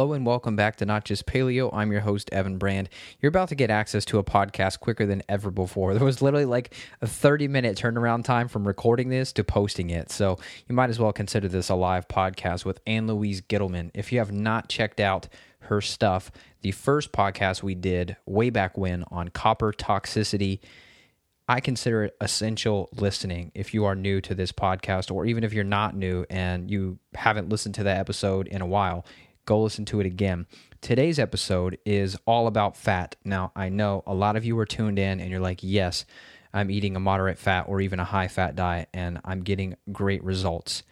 Hello and welcome back to Not Just Paleo. I'm your host, Evan Brand. You're about to get access to a podcast quicker than ever before. There was literally like a 30 minute turnaround time from recording this to posting it. So you might as well consider this a live podcast with Ann Louise Gittleman. If you have not checked out her stuff, the first podcast we did way back when on copper toxicity, I consider it essential listening if you are new to this podcast, or even if you're not new and you haven't listened to that episode in a while go listen to it again. Today's episode is all about fat. Now, I know a lot of you are tuned in and you're like, yes, I'm eating a moderate fat or even a high fat diet and I'm getting great results.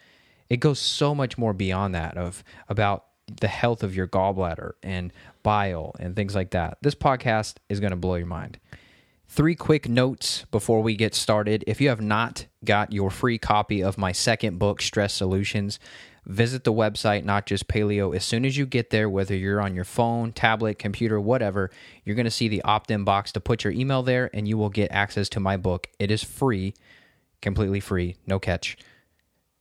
It goes so much more beyond that of about the health of your gallbladder and bile and things like that. This podcast is going to blow your mind. Three quick notes before we get started. If you have not got your free copy of my second book, Stress Solutions, visit the website, not just paleo. As soon as you get there, whether you're on your phone, tablet, computer, whatever, you're going to see the opt in box to put your email there and you will get access to my book. It is free, completely free, no catch.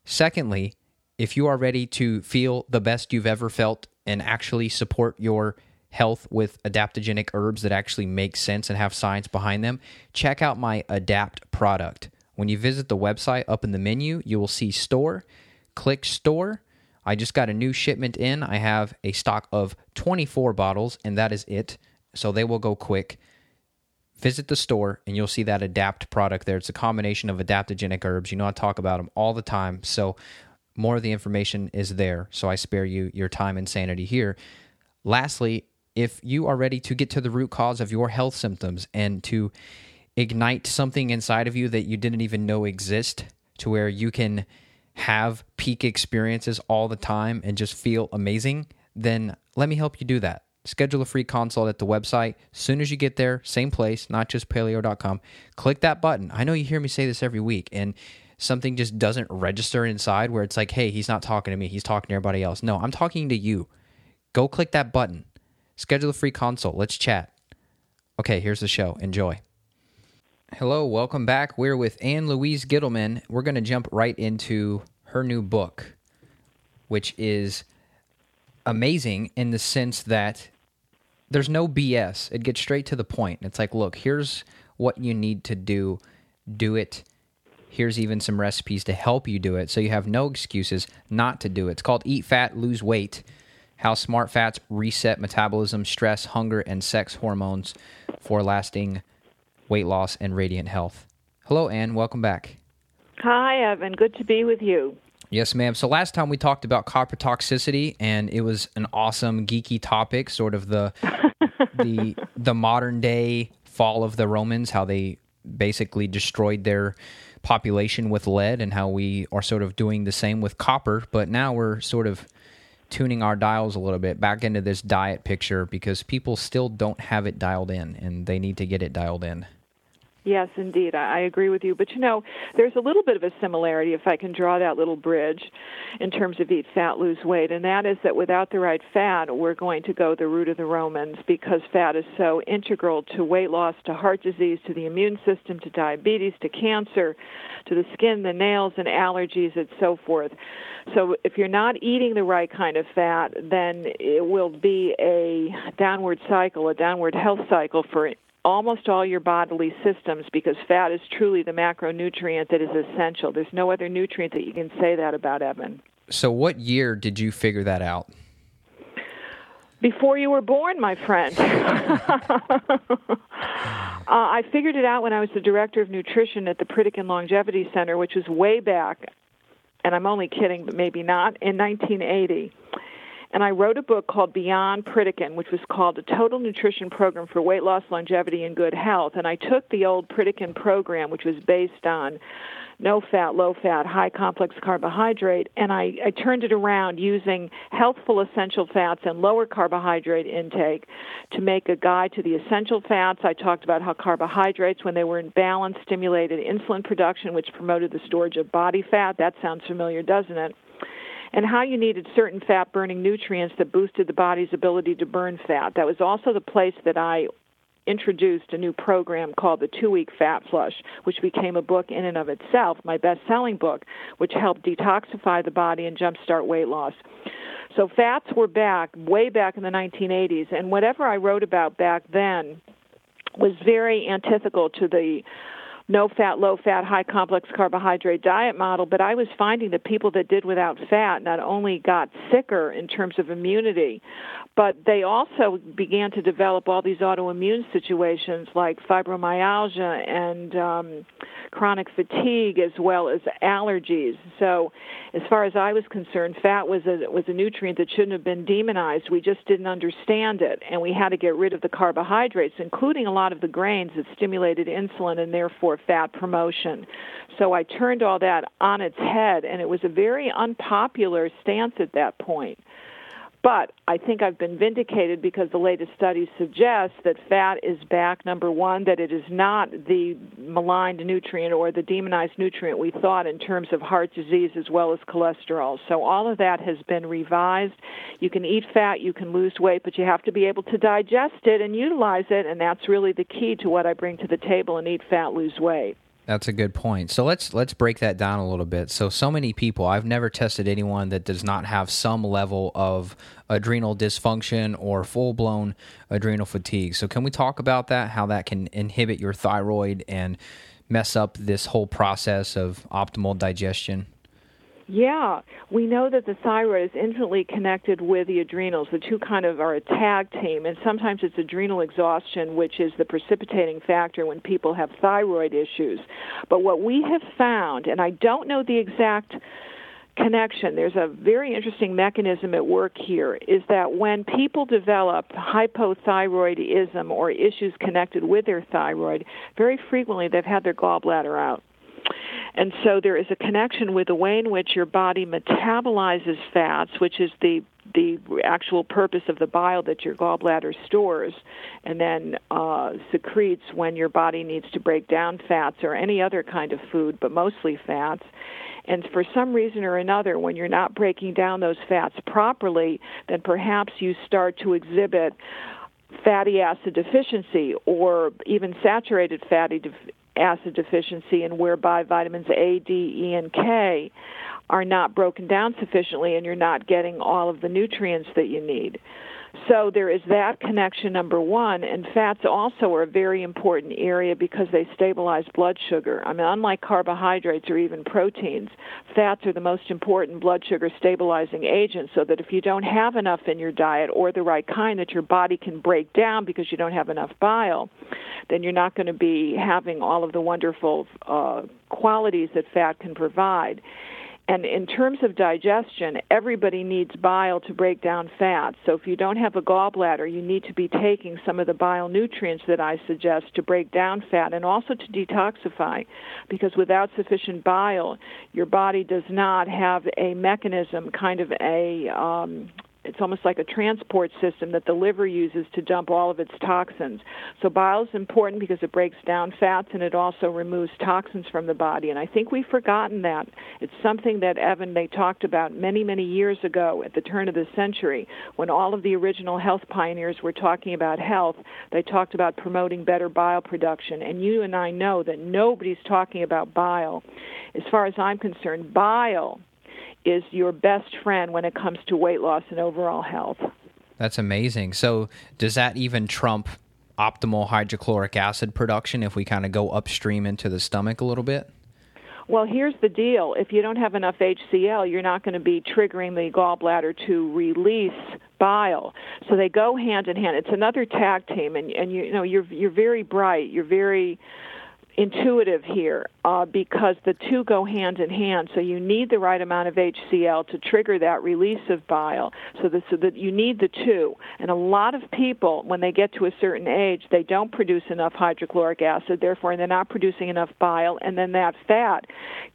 Secondly, if you are ready to feel the best you've ever felt and actually support your health with adaptogenic herbs that actually make sense and have science behind them, check out my Adapt product. When you visit the website up in the menu, you will see store click store. I just got a new shipment in. I have a stock of 24 bottles, and that is it. So they will go quick. Visit the store, and you'll see that Adapt product there. It's a combination of adaptogenic herbs. You know, I talk about them all the time. So more of the information is there. So I spare you your time and sanity here. Lastly, if you are ready to get to the root cause of your health symptoms and to ignite something inside of you that you didn't even know exist, to where you can have peak experiences all the time and just feel amazing, then let me help you do that. Schedule a free consult at the website. As soon as you get there, same place, not just paleo.com, click that button. I know you hear me say this every week, and something just doesn't register inside where it's like, hey, he's not talking to me, he's talking to everybody else. No, I'm talking to you. Go click that button. Schedule a free consult. Let's chat. Okay, here's the show. Enjoy. Hello, welcome back. We're with Ann Louise Gittleman. We're going to jump right into her new book, which is amazing in the sense that there's no BS. It gets straight to the point. It's like, look, here's what you need to do. Do it. Here's even some recipes to help you do it so you have no excuses not to do it. It's called Eat Fat, Lose Weight How Smart Fats Reset Metabolism, Stress, Hunger, and Sex Hormones for Lasting weight loss, and radiant health. Hello, Ann. Welcome back. Hi, Evan. Good to be with you. Yes, ma'am. So last time we talked about copper toxicity, and it was an awesome geeky topic, sort of the the the modern day fall of the Romans, how they basically destroyed their population with lead, and how we are sort of doing the same with copper. But now we're sort of tuning our dials a little bit back into this diet picture because people still don't have it dialed in, and they need to get it dialed in. Yes, indeed. I agree with you. But you know, there's a little bit of a similarity, if I can draw that little bridge, in terms of eat fat, lose weight, and that is that without the right fat, we're going to go the route of the Romans because fat is so integral to weight loss, to heart disease, to the immune system, to diabetes, to cancer, to the skin, the nails, and allergies, and so forth. So if you're not eating the right kind of fat, then it will be a downward cycle, a downward health cycle for almost all your bodily systems because fat is truly the macronutrient that is essential. There's no other nutrient that you can say that about, Evan. So, what year did you figure that out? Before you were born, my friend. uh, I figured it out when I was the director of nutrition at the Pritikin Longevity Center, which was way back, and I'm only kidding, but maybe not, in 1980 and I wrote a book called Beyond Pritikin, which was called a Total Nutrition Program for Weight Loss, Longevity, and Good Health. And I took the old Pritikin program, which was based on no fat, low fat, high complex carbohydrate, and I, I turned it around using healthful essential fats and lower carbohydrate intake to make a guide to the essential fats. I talked about how carbohydrates, when they were in balance, stimulated insulin production, which promoted the storage of body fat. That sounds familiar, doesn't it? And how you needed certain fat burning nutrients that boosted the body's ability to burn fat. That was also the place that I introduced a new program called the Two Week Fat Flush, which became a book in and of itself, my best selling book, which helped detoxify the body and jumpstart weight loss. So fats were back way back in the 1980s, and whatever I wrote about back then was very antithetical to the no fat, low fat, high complex carbohydrate diet model, but I was finding that people that did without fat not only got sicker in terms of immunity, but they also began to develop all these autoimmune situations like fibromyalgia and um, chronic fatigue as well as allergies. So, as far as I was concerned, fat was a was a nutrient that shouldn't have been demonized. We just didn't understand it, and we had to get rid of the carbohydrates, including a lot of the grains that stimulated insulin and therefore fat promotion. So I turned all that on its head, and it was a very unpopular stance at that point. But I think I've been vindicated because the latest studies suggest that fat is back, number one, that it is not the maligned nutrient or the demonized nutrient we thought in terms of heart disease as well as cholesterol. So all of that has been revised. You can eat fat, you can lose weight, but you have to be able to digest it and utilize it, and that's really the key to what I bring to the table and eat fat, lose weight. That's a good point. So let's let's break that down a little bit. So so many people, I've never tested anyone that does not have some level of adrenal dysfunction or full-blown adrenal fatigue. So can we talk about that how that can inhibit your thyroid and mess up this whole process of optimal digestion? Yeah, we know that the thyroid is intimately connected with the adrenals. The two kind of are a tag team, and sometimes it's adrenal exhaustion, which is the precipitating factor when people have thyroid issues. But what we have found, and I don't know the exact connection, there's a very interesting mechanism at work here, is that when people develop hypothyroidism or issues connected with their thyroid, very frequently they've had their gallbladder out. And so there is a connection with the way in which your body metabolizes fats, which is the the actual purpose of the bile that your gallbladder stores and then uh, secretes when your body needs to break down fats or any other kind of food, but mostly fats. And for some reason or another, when you're not breaking down those fats properly, then perhaps you start to exhibit fatty acid deficiency or even saturated fatty acid deficiency and whereby vitamins A, D, E, and K are not broken down sufficiently and you're not getting all of the nutrients that you need. So there is that connection, number one, and fats also are a very important area because they stabilize blood sugar. I mean, unlike carbohydrates or even proteins, fats are the most important blood sugar stabilizing agent so that if you don't have enough in your diet or the right kind that your body can break down because you don't have enough bile, then you're not going to be having all of the wonderful uh, qualities that fat can provide. And in terms of digestion, everybody needs bile to break down fat. So if you don't have a gallbladder, you need to be taking some of the bile nutrients that I suggest to break down fat and also to detoxify. Because without sufficient bile, your body does not have a mechanism, kind of a um, it's almost like a transport system that the liver uses to dump all of its toxins. So bile is important because it breaks down fats and it also removes toxins from the body. And I think we've forgotten that. It's something that Evan they talked about many, many years ago at the turn of the century when all of the original health pioneers were talking about health. They talked about promoting better bile production. And you and I know that nobody's talking about bile. As far as I'm concerned, bile is your best friend when it comes to weight loss and overall health. That's amazing. So, does that even trump optimal hydrochloric acid production if we kind of go upstream into the stomach a little bit? Well, here's the deal. If you don't have enough HCl, you're not going to be triggering the gallbladder to release bile. So they go hand in hand. It's another tag team and and you, you know you're you're very bright. You're very intuitive here uh, because the two go hand in hand. So you need the right amount of HCl to trigger that release of bile. So, the, so that you need the two. And a lot of people, when they get to a certain age, they don't produce enough hydrochloric acid. Therefore, they're not producing enough bile, and then that fat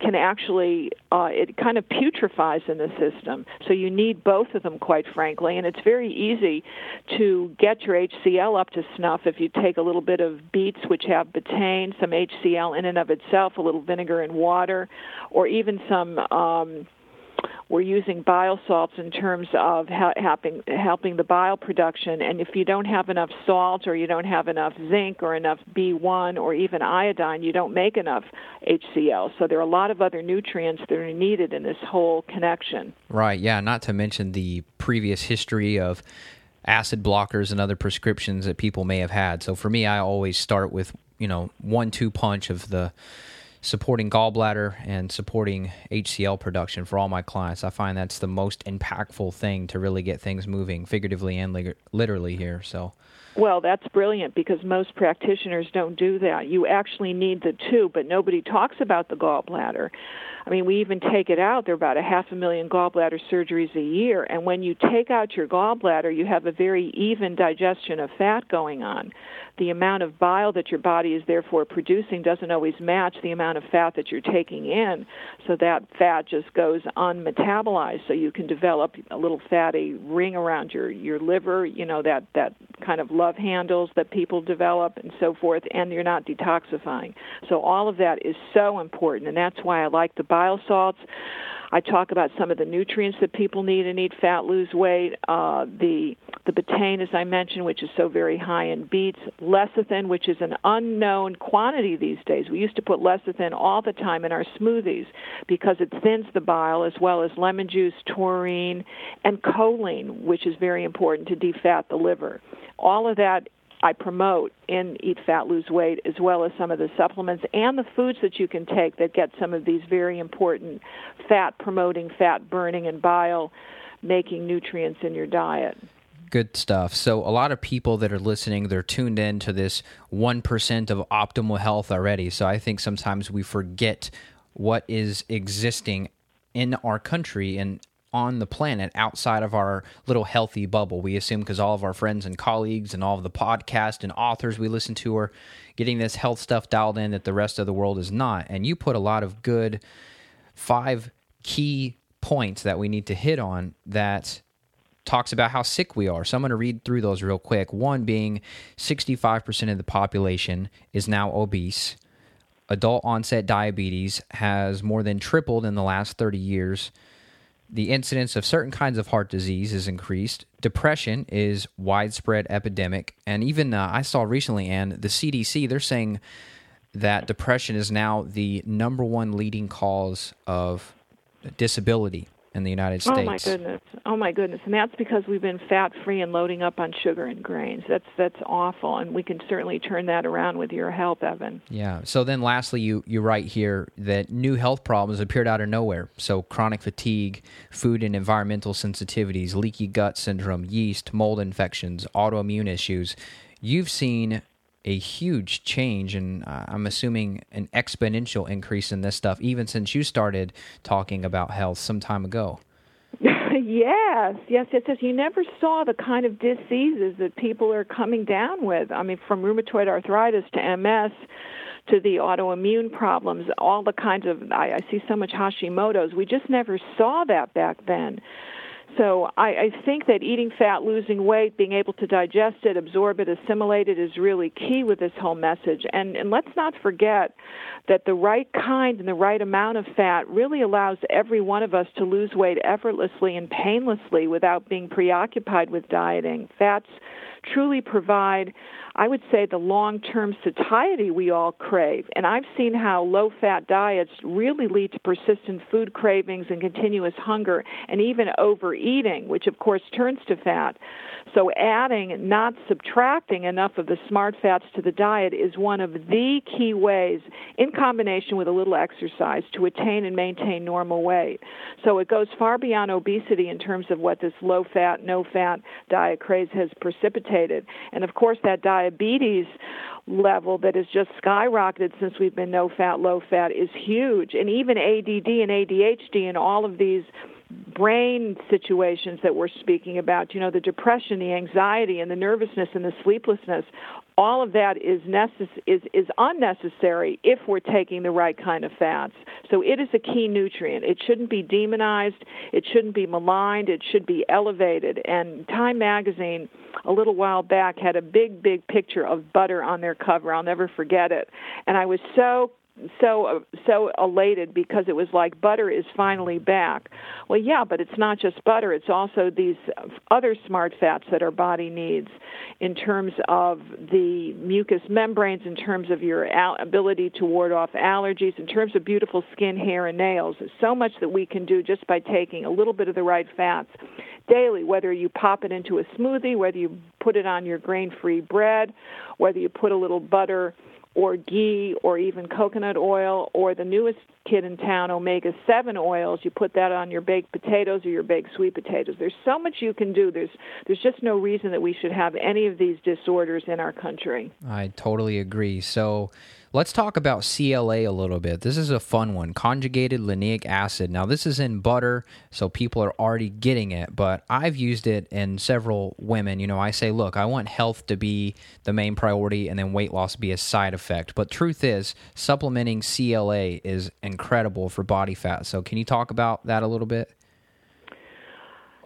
can actually uh, it kind of putrefies in the system. So you need both of them, quite frankly. And it's very easy to get your HCl up to snuff if you take a little bit of beets, which have betaine, some HCl in and of itself, a little vinegar and water, or even some. Um, we're using bile salts in terms of helping helping the bile production. And if you don't have enough salt, or you don't have enough zinc, or enough B1, or even iodine, you don't make enough HCl. So there are a lot of other nutrients that are needed in this whole connection. Right. Yeah. Not to mention the previous history of acid blockers and other prescriptions that people may have had. So for me, I always start with you know one two punch of the supporting gallbladder and supporting HCl production for all my clients. I find that's the most impactful thing to really get things moving, figuratively and literally here. So. Well, that's brilliant because most practitioners don't do that. You actually need the two, but nobody talks about the gallbladder. I mean, we even take it out. There are about a half a million gallbladder surgeries a year. And when you take out your gallbladder, you have a very even digestion of fat going on. The amount of bile that your body is therefore producing doesn't always match the amount of fat that you're taking in. So that fat just goes unmetabolized. So you can develop a little fatty ring around your, your liver, you know, that, that kind of love handles that people develop and so forth, and you're not detoxifying. So all of that is so important, and that's why I like the bile salts. I talk about some of the nutrients that people need and eat fat, lose weight. Uh, the the betaine, as I mentioned, which is so very high in beets. Lecithin, which is an unknown quantity these days. We used to put lecithin all the time in our smoothies because it thins the bile, as well as lemon juice, taurine, and choline, which is very important to defat the liver. All of that I promote in Eat Fat Lose Weight, as well as some of the supplements and the foods that you can take that get some of these very important fat promoting, fat burning, and bile making nutrients in your diet. Good stuff. So, a lot of people that are listening, they're tuned in to this 1% of optimal health already. So, I think sometimes we forget what is existing in our country and on the planet outside of our little healthy bubble. We assume because all of our friends and colleagues and all of the podcasts and authors we listen to are getting this health stuff dialed in that the rest of the world is not. And you put a lot of good five key points that we need to hit on that talks about how sick we are. So I'm going to read through those real quick. One being 65% of the population is now obese. Adult onset diabetes has more than tripled in the last 30 years the incidence of certain kinds of heart disease is increased. Depression is widespread epidemic, and even uh, I saw recently, and the CDC they're saying that depression is now the number one leading cause of disability in the United States. Oh my goodness! Oh my goodness! And that's because we've been fat free and loading up on sugar and grains. That's that's awful, and we can certainly turn that around with your help, Evan. Yeah. So then, lastly, you you write here that new health problems appeared out of nowhere. So chronic fatigue, food and environmental sensitivities, leaky gut syndrome, yeast, mold infections, autoimmune issues. You've seen a huge change, and uh, I'm assuming an exponential increase in this stuff, even since you started talking about health some time ago. yes, yes, yes, yes. You never saw the kind of diseases that people are coming down with. I mean, from rheumatoid arthritis to MS to the autoimmune problems, all the kinds of. I, I see so much Hashimoto's. We just never saw that back then. So I, I think that eating fat, losing weight, being able to digest it, absorb it, assimilate it is really key with this whole message. And, and let's not forget that the right kind and the right amount of fat really allows every one of us to lose weight effortlessly and painlessly without being preoccupied with dieting. Fats truly provide I would say the long term satiety we all crave. And I've seen how low fat diets really lead to persistent food cravings and continuous hunger and even overeating, which of course turns to fat. So adding, not subtracting enough of the smart fats to the diet is one of the key ways, in combination with a little exercise, to attain and maintain normal weight. So it goes far beyond obesity in terms of what this low fat, no fat diet craze has precipitated. And of course, that diabetes level that has just skyrocketed since we've been no fat, low fat is huge. And even ADD and ADHD and all of these brain situations that we're speaking about, you know, the depression, the anxiety, and the nervousness and the sleeplessness, all of that is, necess- is, is unnecessary if we're taking the right kind of fats. So it is a key nutrient. It shouldn't be demonized. It shouldn't be maligned. It should be elevated. And Time Magazine, a little while back, had a big, big picture of butter on their cover. I'll never forget it. And I was so so so elated because it was like butter is finally back. Well, yeah, but it's not just butter; it's also these other smart fats that our body needs in terms of the mucous membranes, in terms of your al- ability to ward off allergies, in terms of beautiful skin, hair, and nails. There's so much that we can do just by taking a little bit of the right fats daily, whether you pop it into a smoothie, whether you put it on your grain free bread, whether you put a little butter or ghee or even coconut oil or the newest kid in town omega 7 oils you put that on your baked potatoes or your baked sweet potatoes. There's so much you can do. There's there's just no reason that we should have any of these disorders in our country. I totally agree. So Let's talk about CLA a little bit. This is a fun one conjugated linoleic acid. Now, this is in butter, so people are already getting it, but I've used it in several women. You know, I say, look, I want health to be the main priority and then weight loss be a side effect. But truth is, supplementing CLA is incredible for body fat. So, can you talk about that a little bit?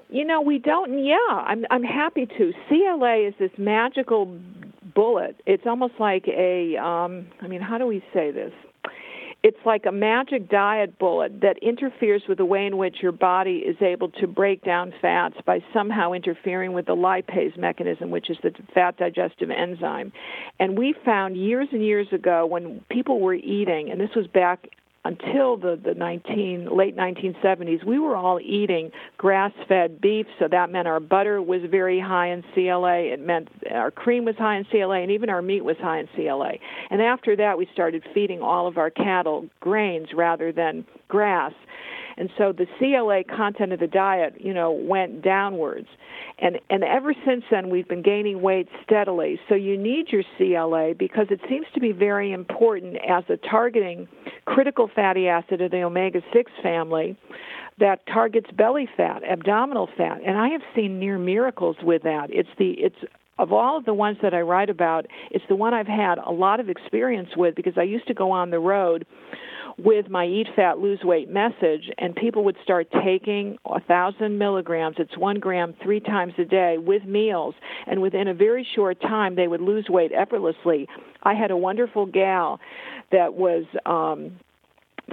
You know, we don't. Yeah, I'm. I'm happy to. CLA is this magical bullet. It's almost like a. Um, I mean, how do we say this? It's like a magic diet bullet that interferes with the way in which your body is able to break down fats by somehow interfering with the lipase mechanism, which is the fat digestive enzyme. And we found years and years ago when people were eating, and this was back until the, the 19, late 1970s, we were all eating grass fed beef, so that meant our butter was very high in CLA. It meant our cream was high in CLA, and even our meat was high in CLA. And after that, we started feeding all of our cattle grains rather than grass. And so the CLA content of the diet, you know, went downwards. And and ever since then we've been gaining weight steadily. So you need your CLA because it seems to be very important as a targeting critical fatty acid of the omega 6 family that targets belly fat, abdominal fat. And I have seen near miracles with that. It's the it's of all of the ones that I write about, it's the one I've had a lot of experience with because I used to go on the road with my eat fat lose weight message and people would start taking a thousand milligrams it's one gram three times a day with meals. And within a very short time they would lose weight effortlessly. I had a wonderful gal that was um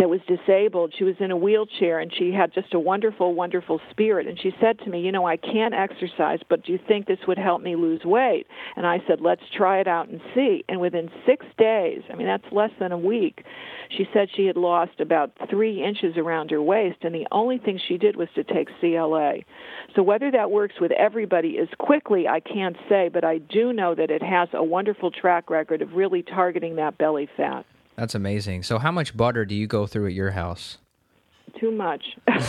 that was disabled. She was in a wheelchair and she had just a wonderful, wonderful spirit. And she said to me, You know, I can't exercise, but do you think this would help me lose weight? And I said, Let's try it out and see. And within six days, I mean, that's less than a week, she said she had lost about three inches around her waist. And the only thing she did was to take CLA. So whether that works with everybody as quickly, I can't say, but I do know that it has a wonderful track record of really targeting that belly fat. That's amazing. So, how much butter do you go through at your house? Too much.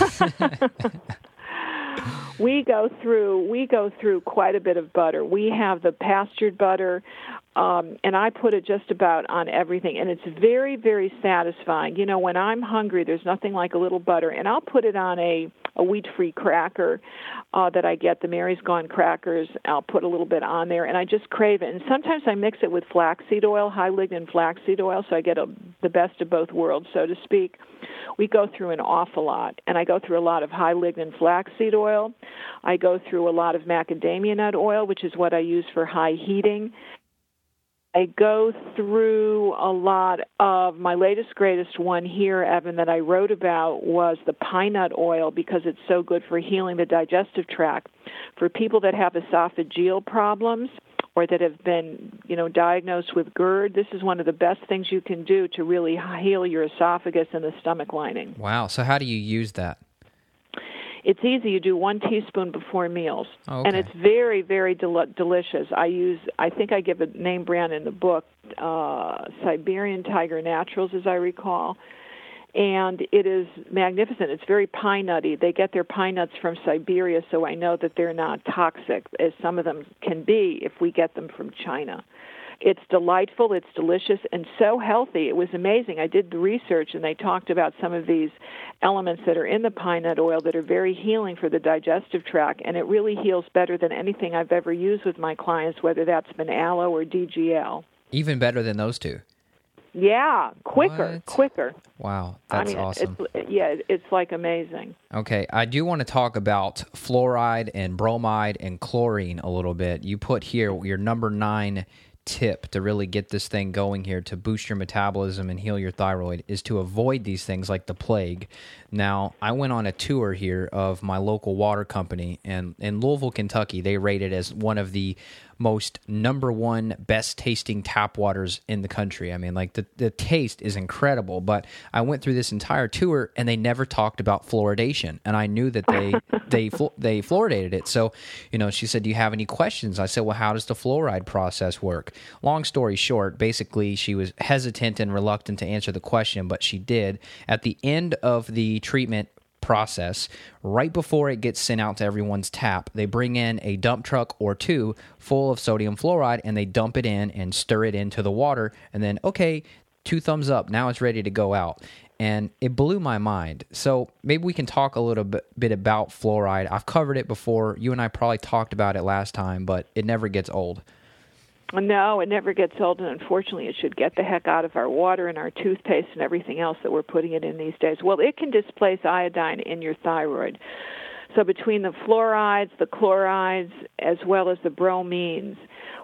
we go through we go through quite a bit of butter. We have the pastured butter, um, and I put it just about on everything, and it's very very satisfying. You know, when I'm hungry, there's nothing like a little butter, and I'll put it on a a wheat free cracker uh, that I get, the Mary's Gone crackers. I'll put a little bit on there, and I just crave it. And sometimes I mix it with flaxseed oil, high lignin flaxseed oil, so I get a, the best of both worlds, so to speak. We go through an awful lot, and I go through a lot of high lignin flaxseed oil. I go through a lot of macadamia nut oil, which is what I use for high heating. I go through a lot of my latest greatest one here, Evan, that I wrote about was the pine nut oil because it's so good for healing the digestive tract. For people that have esophageal problems or that have been, you know, diagnosed with GERD, this is one of the best things you can do to really heal your esophagus and the stomach lining. Wow. So how do you use that? It's easy. You do one teaspoon before meals, oh, okay. and it's very, very del- delicious. I use, I think I give a name brand in the book, uh, Siberian Tiger Naturals, as I recall, and it is magnificent. It's very pine nutty. They get their pine nuts from Siberia, so I know that they're not toxic, as some of them can be if we get them from China. It's delightful, it's delicious, and so healthy. It was amazing. I did the research, and they talked about some of these elements that are in the pine nut oil that are very healing for the digestive tract, and it really heals better than anything I've ever used with my clients, whether that's been aloe or DGL. Even better than those two. Yeah, quicker, what? quicker. Wow, that's I mean, awesome. It's, yeah, it's like amazing. Okay, I do want to talk about fluoride and bromide and chlorine a little bit. You put here your number nine tip to really get this thing going here to boost your metabolism and heal your thyroid is to avoid these things like the plague. Now, I went on a tour here of my local water company, and in Louisville, Kentucky, they rate it as one of the most number one best tasting tap waters in the country. I mean, like the, the taste is incredible, but I went through this entire tour and they never talked about fluoridation. And I knew that they, they, they fluoridated it. So, you know, she said, Do you have any questions? I said, Well, how does the fluoride process work? Long story short, basically, she was hesitant and reluctant to answer the question, but she did. At the end of the treatment, process right before it gets sent out to everyone's tap they bring in a dump truck or two full of sodium fluoride and they dump it in and stir it into the water and then okay two thumbs up now it's ready to go out. And it blew my mind. So maybe we can talk a little bit, about fluoride. I've covered it before. You and i probably talked about it last time but it never gets old no, it never gets old, and unfortunately, it should get the heck out of our water and our toothpaste and everything else that we're putting it in these days. Well, it can displace iodine in your thyroid. So, between the fluorides, the chlorides, as well as the bromines,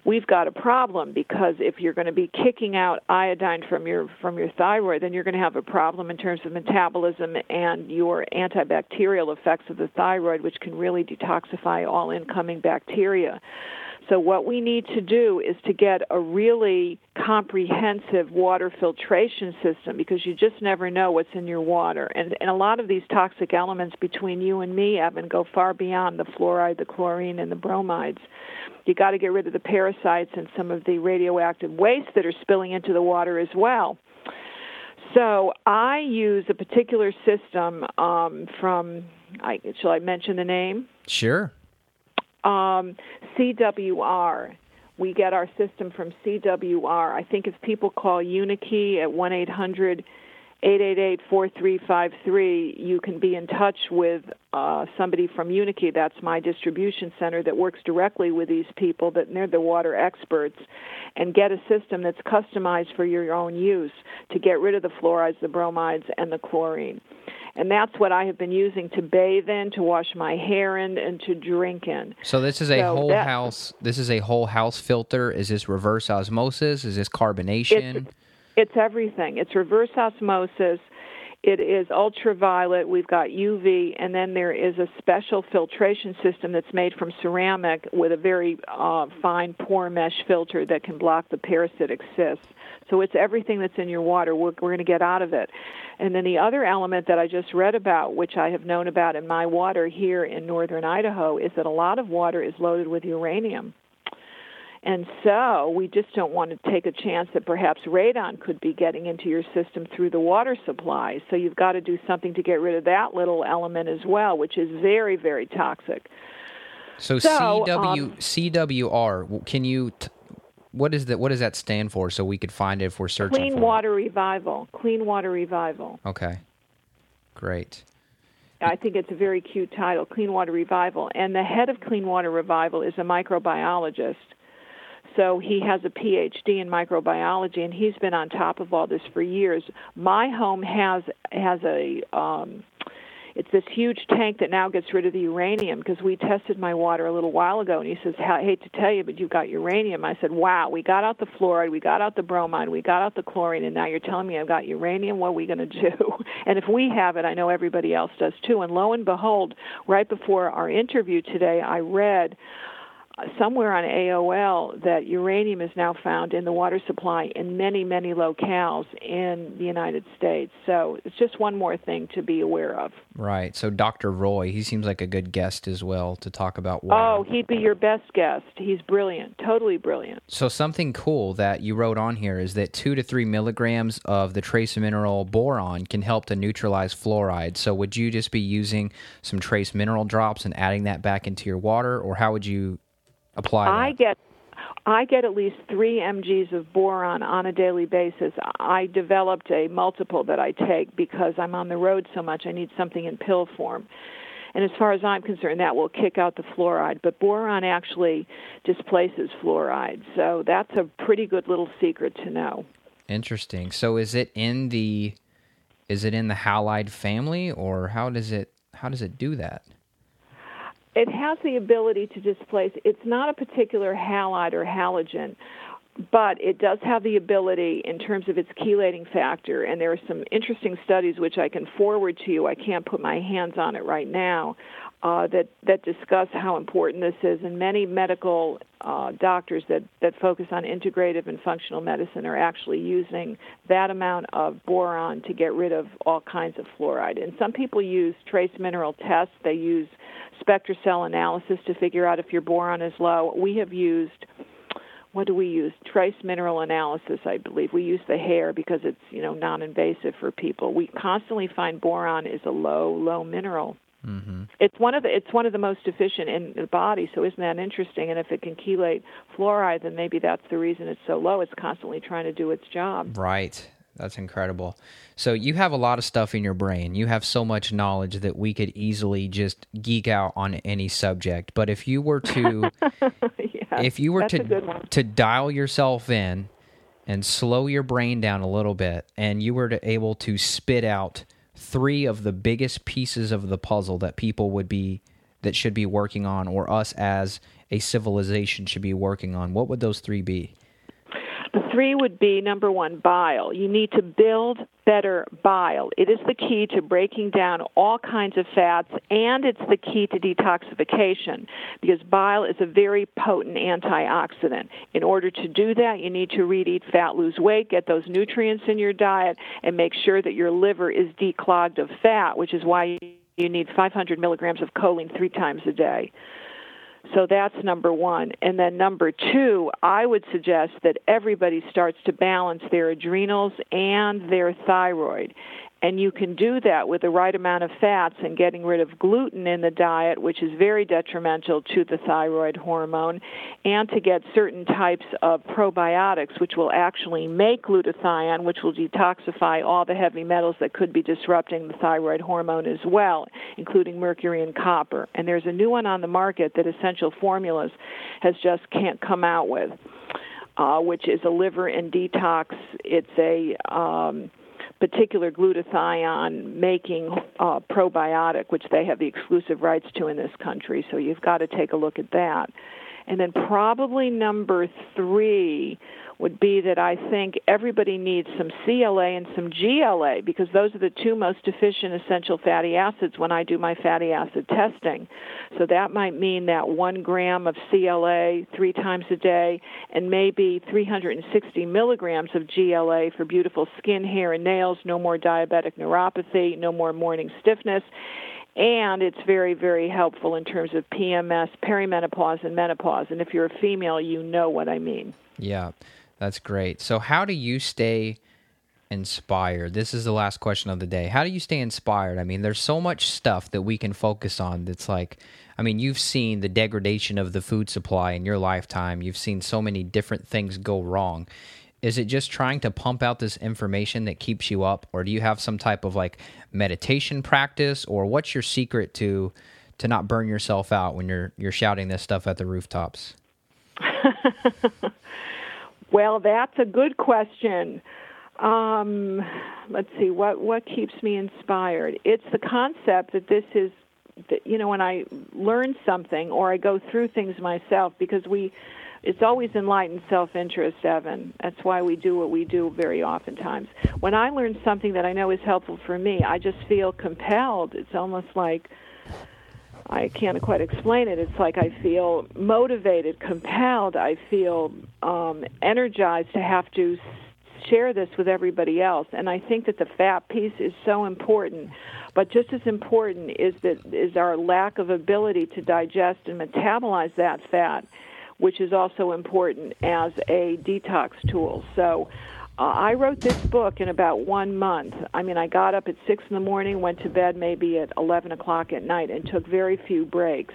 we've got a problem because if you're going to be kicking out iodine from your from your thyroid, then you're going to have a problem in terms of metabolism and your antibacterial effects of the thyroid, which can really detoxify all incoming bacteria. So, what we need to do is to get a really comprehensive water filtration system because you just never know what's in your water. And, and a lot of these toxic elements between you and me, Evan, go far beyond the fluoride, the chlorine, and the bromides. You got to get rid of the parasites and some of the radioactive waste that are spilling into the water as well. So I use a particular system um, from. I, shall I mention the name? Sure. Um, CWR. We get our system from CWR. I think if people call Unikey at 1 800 888 4353, you can be in touch with uh, somebody from Unikey. That's my distribution center that works directly with these people, that they're the water experts, and get a system that's customized for your own use to get rid of the fluorides, the bromides, and the chlorine and that's what I have been using to bathe in, to wash my hair in, and to drink in. So this is a so whole that, house. This is a whole house filter. Is this reverse osmosis? Is this carbonation? It's, it's everything. It's reverse osmosis. It is ultraviolet. We've got UV, and then there is a special filtration system that's made from ceramic with a very uh, fine pore mesh filter that can block the parasitic cysts. So it's everything that's in your water. We're, we're going to get out of it. And then the other element that I just read about, which I have known about in my water here in northern Idaho, is that a lot of water is loaded with uranium. And so we just don't want to take a chance that perhaps radon could be getting into your system through the water supply. So you've got to do something to get rid of that little element as well, which is very, very toxic. So, so CW, um, CWR, can you t- what is that? What does that stand for? So we could find it if we're searching. Clean Water it? Revival. Clean Water Revival. Okay, great. I think it's a very cute title, Clean Water Revival. And the head of Clean Water Revival is a microbiologist. So he has a PhD in microbiology, and he's been on top of all this for years. My home has has a um, it's this huge tank that now gets rid of the uranium because we tested my water a little while ago and he says I hate to tell you but you've got uranium. I said wow we got out the fluoride we got out the bromide we got out the chlorine and now you're telling me I've got uranium? What are we going to do? And if we have it I know everybody else does too. And lo and behold right before our interview today I read somewhere on AOL that uranium is now found in the water supply in many, many locales in the United States. So it's just one more thing to be aware of. Right. So Dr. Roy, he seems like a good guest as well to talk about water. Oh, he'd be your best guest. He's brilliant, totally brilliant. So something cool that you wrote on here is that two to three milligrams of the trace mineral boron can help to neutralize fluoride. So would you just be using some trace mineral drops and adding that back into your water, or how would you apply that? I get I get at least three mg's of boron on a daily basis. I developed a multiple that I take because I'm on the road so much. I need something in pill form. And as far as I'm concerned, that will kick out the fluoride. But boron actually displaces fluoride. So that's a pretty good little secret to know. Interesting. So is it in the is it in the halide family or how does it how does it do that? It has the ability to displace. It's not a particular halide or halogen. but it does have the ability in terms of its chelating factor, and there are some interesting studies which I can forward to you. I can't put my hands on it right now. Uh, that that discuss how important this is, and many medical uh, doctors that that focus on integrative and functional medicine are actually using that amount of boron to get rid of all kinds of fluoride. And some people use trace mineral tests. They use SpectraCell analysis to figure out if your boron is low. We have used what do we use? Trace mineral analysis, I believe. We use the hair because it's you know non-invasive for people. We constantly find boron is a low, low mineral. Mm-hmm. It's one of the it's one of the most efficient in the body. So isn't that interesting? And if it can chelate fluoride, then maybe that's the reason it's so low. It's constantly trying to do its job. Right. That's incredible. So you have a lot of stuff in your brain. You have so much knowledge that we could easily just geek out on any subject. But if you were to yeah, if you were to to dial yourself in and slow your brain down a little bit and you were to able to spit out three of the biggest pieces of the puzzle that people would be that should be working on or us as a civilization should be working on, what would those three be? Three would be number one, bile. You need to build better bile. It is the key to breaking down all kinds of fats, and it's the key to detoxification because bile is a very potent antioxidant. In order to do that, you need to read, eat fat, lose weight, get those nutrients in your diet, and make sure that your liver is declogged of fat, which is why you need 500 milligrams of choline three times a day. So that's number one. And then number two, I would suggest that everybody starts to balance their adrenals and their thyroid. And you can do that with the right amount of fats and getting rid of gluten in the diet, which is very detrimental to the thyroid hormone, and to get certain types of probiotics, which will actually make glutathione, which will detoxify all the heavy metals that could be disrupting the thyroid hormone as well, including mercury and copper. And there's a new one on the market that Essential Formulas has just can't come out with. Uh, which is a liver and detox. It's a um, particular glutathione making uh, probiotic, which they have the exclusive rights to in this country. So you've got to take a look at that. And then probably number three would be that I think everybody needs some CLA and some GLA because those are the two most deficient essential fatty acids when I do my fatty acid testing. So that might mean that one gram of CLA three times a day and maybe 360 milligrams of GLA for beautiful skin, hair, and nails, no more diabetic neuropathy, no more morning stiffness and it's very very helpful in terms of PMS, perimenopause and menopause. And if you're a female, you know what I mean. Yeah. That's great. So, how do you stay inspired? This is the last question of the day. How do you stay inspired? I mean, there's so much stuff that we can focus on that's like, I mean, you've seen the degradation of the food supply in your lifetime, you've seen so many different things go wrong. Is it just trying to pump out this information that keeps you up, or do you have some type of like meditation practice, or what's your secret to to not burn yourself out when you're you're shouting this stuff at the rooftops? Well, that's a good question. Um, let's see what what keeps me inspired. It's the concept that this is, you know, when I learn something or I go through things myself, because we, it's always enlightened self-interest, Evan. That's why we do what we do very oftentimes. When I learn something that I know is helpful for me, I just feel compelled. It's almost like I can't quite explain it. It's like I feel motivated, compelled. I feel um, energized to have to share this with everybody else. And I think that the fat piece is so important. But just as important is that is our lack of ability to digest and metabolize that fat, which is also important as a detox tool. So I wrote this book in about one month. I mean, I got up at six in the morning, went to bed maybe at eleven o'clock at night, and took very few breaks.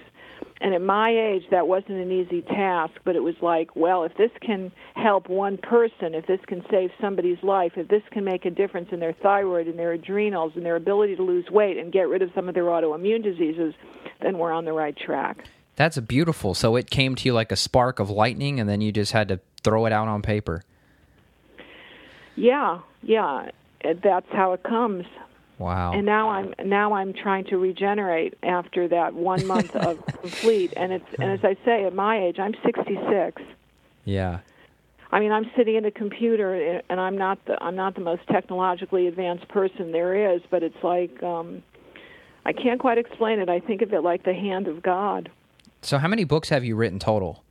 And at my age, that wasn't an easy task, but it was like, well, if this can help one person, if this can save somebody's life, if this can make a difference in their thyroid and their adrenals and their ability to lose weight and get rid of some of their autoimmune diseases, then we're on the right track. That's beautiful. So it came to you like a spark of lightning, and then you just had to throw it out on paper. Yeah, yeah, that's how it comes. Wow. And now I'm now I'm trying to regenerate after that one month of complete, and it's and as I say, at my age, I'm 66. Yeah. I mean, I'm sitting at a computer, and I'm not the I'm not the most technologically advanced person there is, but it's like um, I can't quite explain it. I think of it like the hand of God. So, how many books have you written total?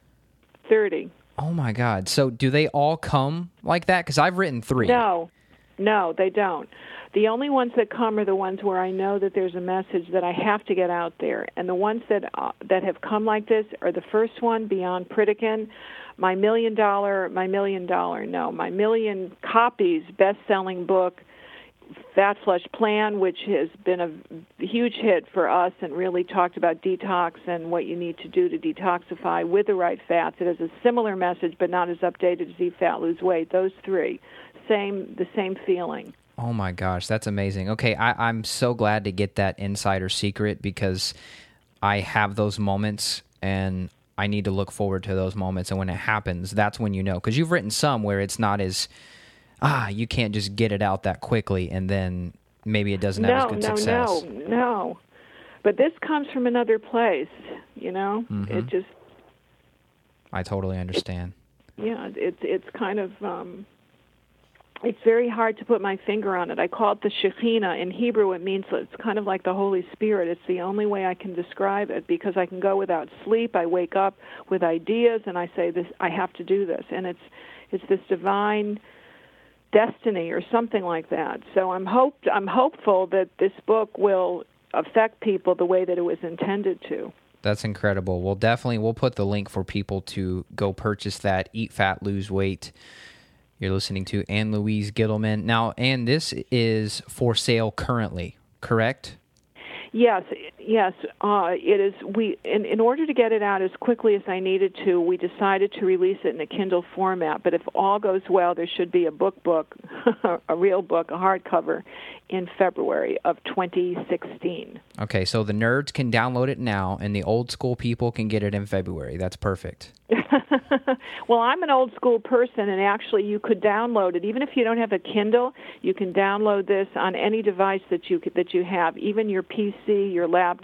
Thirty. Oh my God! So, do they all come like that? Because I've written three. No, no, they don't. The only ones that come are the ones where I know that there's a message that I have to get out there, and the ones that uh, that have come like this are the first one, Beyond Pritikin, my million dollar, my million dollar, no, my million copies best-selling book, Fat Flush Plan, which has been a huge hit for us and really talked about detox and what you need to do to detoxify with the right fats. It has a similar message, but not as updated as Eat Fat Lose Weight. Those three, same, the same feeling. Oh my gosh, that's amazing. Okay, I, I'm so glad to get that insider secret because I have those moments and I need to look forward to those moments. And when it happens, that's when you know. Because you've written some where it's not as, ah, you can't just get it out that quickly and then maybe it doesn't have no, as good no, success. No, no, But this comes from another place, you know? Mm-hmm. It just. I totally understand. It, yeah, it's it's kind of um, it's very hard to put my finger on it. I call it the Shekhinah. In Hebrew, it means it's kind of like the Holy Spirit. It's the only way I can describe it because I can go without sleep. I wake up with ideas and I say this. I have to do this, and it's it's this divine destiny or something like that. So I'm hoped I'm hopeful that this book will affect people the way that it was intended to. That's incredible. Well, definitely, we'll put the link for people to go purchase that. Eat fat, lose weight you're listening to Ann Louise Gittleman. Now, Ann, this is for sale currently, correct? Yes, yes. Uh, it is. We in, in order to get it out as quickly as I needed to, we decided to release it in a Kindle format. But if all goes well, there should be a book book, a real book, a hardcover, in February of 2016. Okay, so the nerds can download it now, and the old school people can get it in February. That's perfect. well, I'm an old school person, and actually, you could download it even if you don't have a Kindle. You can download this on any device that you that you have, even your PC, your laptop,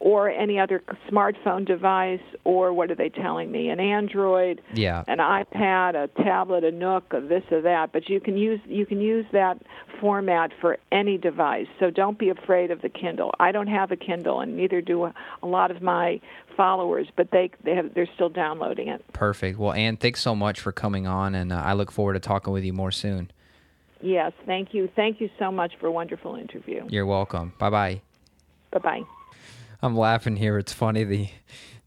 or any other smartphone device, or what are they telling me? An Android, yeah, an iPad, a tablet, a Nook, a this or that. But you can use you can use that format for any device. So don't be afraid of the Kindle. I don't have a Kindle, and neither do a, a lot of my followers, but they they have they're still downloading it. Perfect. Well, Ann, thanks so much for coming on, and uh, I look forward to talking with you more soon. Yes, thank you. Thank you so much for a wonderful interview. You're welcome. Bye bye. Bye bye. I'm laughing here. It's funny the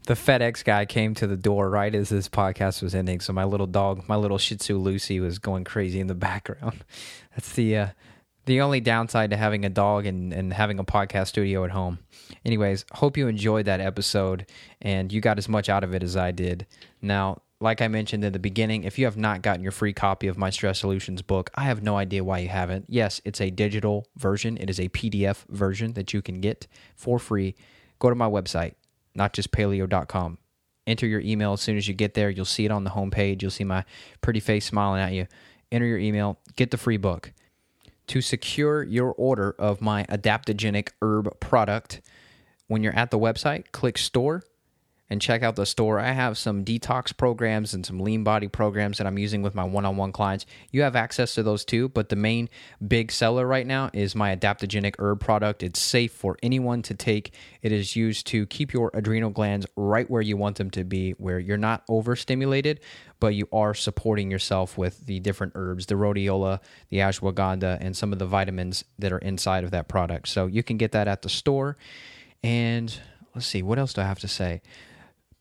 the FedEx guy came to the door right as this podcast was ending. So my little dog, my little Shih Tzu Lucy, was going crazy in the background. That's the uh, the only downside to having a dog and, and having a podcast studio at home. Anyways, hope you enjoyed that episode and you got as much out of it as I did. Now, like I mentioned in the beginning, if you have not gotten your free copy of my Stress Solutions book, I have no idea why you haven't. Yes, it's a digital version, it is a PDF version that you can get for free. Go to my website, notjustpaleo.com. Enter your email as soon as you get there. You'll see it on the homepage. You'll see my pretty face smiling at you. Enter your email, get the free book to secure your order of my adaptogenic herb product. When you're at the website, click store and check out the store. I have some detox programs and some lean body programs that I'm using with my one on one clients. You have access to those too, but the main big seller right now is my adaptogenic herb product. It's safe for anyone to take. It is used to keep your adrenal glands right where you want them to be, where you're not overstimulated, but you are supporting yourself with the different herbs, the rhodiola, the ashwagandha, and some of the vitamins that are inside of that product. So you can get that at the store. And let's see, what else do I have to say?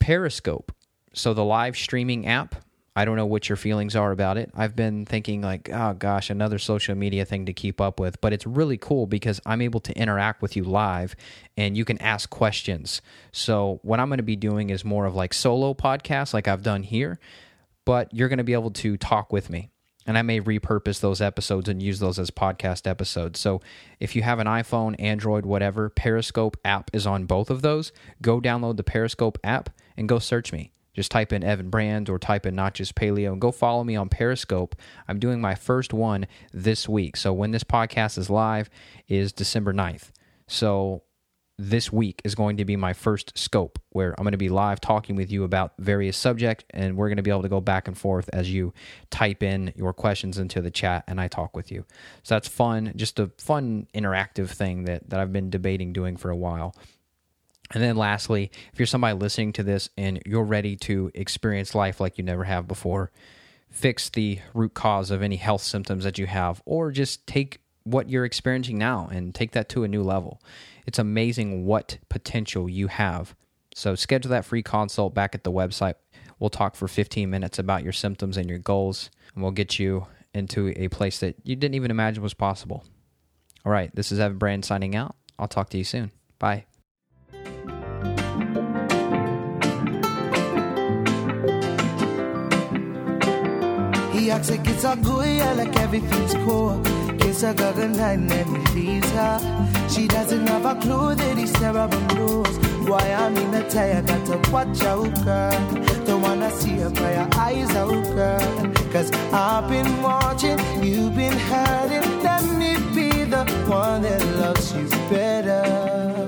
Periscope. So the live streaming app, I don't know what your feelings are about it. I've been thinking like, oh gosh, another social media thing to keep up with, but it's really cool because I'm able to interact with you live and you can ask questions. So what I'm going to be doing is more of like solo podcasts like I've done here, but you're going to be able to talk with me. And I may repurpose those episodes and use those as podcast episodes. So if you have an iPhone, Android, whatever, Periscope app is on both of those. Go download the Periscope app and go search me. Just type in Evan Brand or type in Not Just Paleo and go follow me on Periscope. I'm doing my first one this week. So when this podcast is live is December 9th. So this week is going to be my first scope where I'm going to be live talking with you about various subjects and we're going to be able to go back and forth as you type in your questions into the chat and I talk with you. So that's fun, just a fun interactive thing that, that I've been debating doing for a while. And then lastly, if you're somebody listening to this and you're ready to experience life like you never have before, fix the root cause of any health symptoms that you have, or just take what you're experiencing now and take that to a new level. It's amazing what potential you have. So schedule that free consult back at the website. We'll talk for 15 minutes about your symptoms and your goals, and we'll get you into a place that you didn't even imagine was possible. All right, this is Evan Brand signing out. I'll talk to you soon. Bye. He acts like it's all good, yeah, like everything's cool. Her girl goodnight and he leaves her. She doesn't have a clue that he's terrible news. Why I'm in a tie, I got to watch out, girl. Don't wanna see her cry her eyes out, girl. Cause I've been watching, you've been hurting. Let me be the one that loves you better.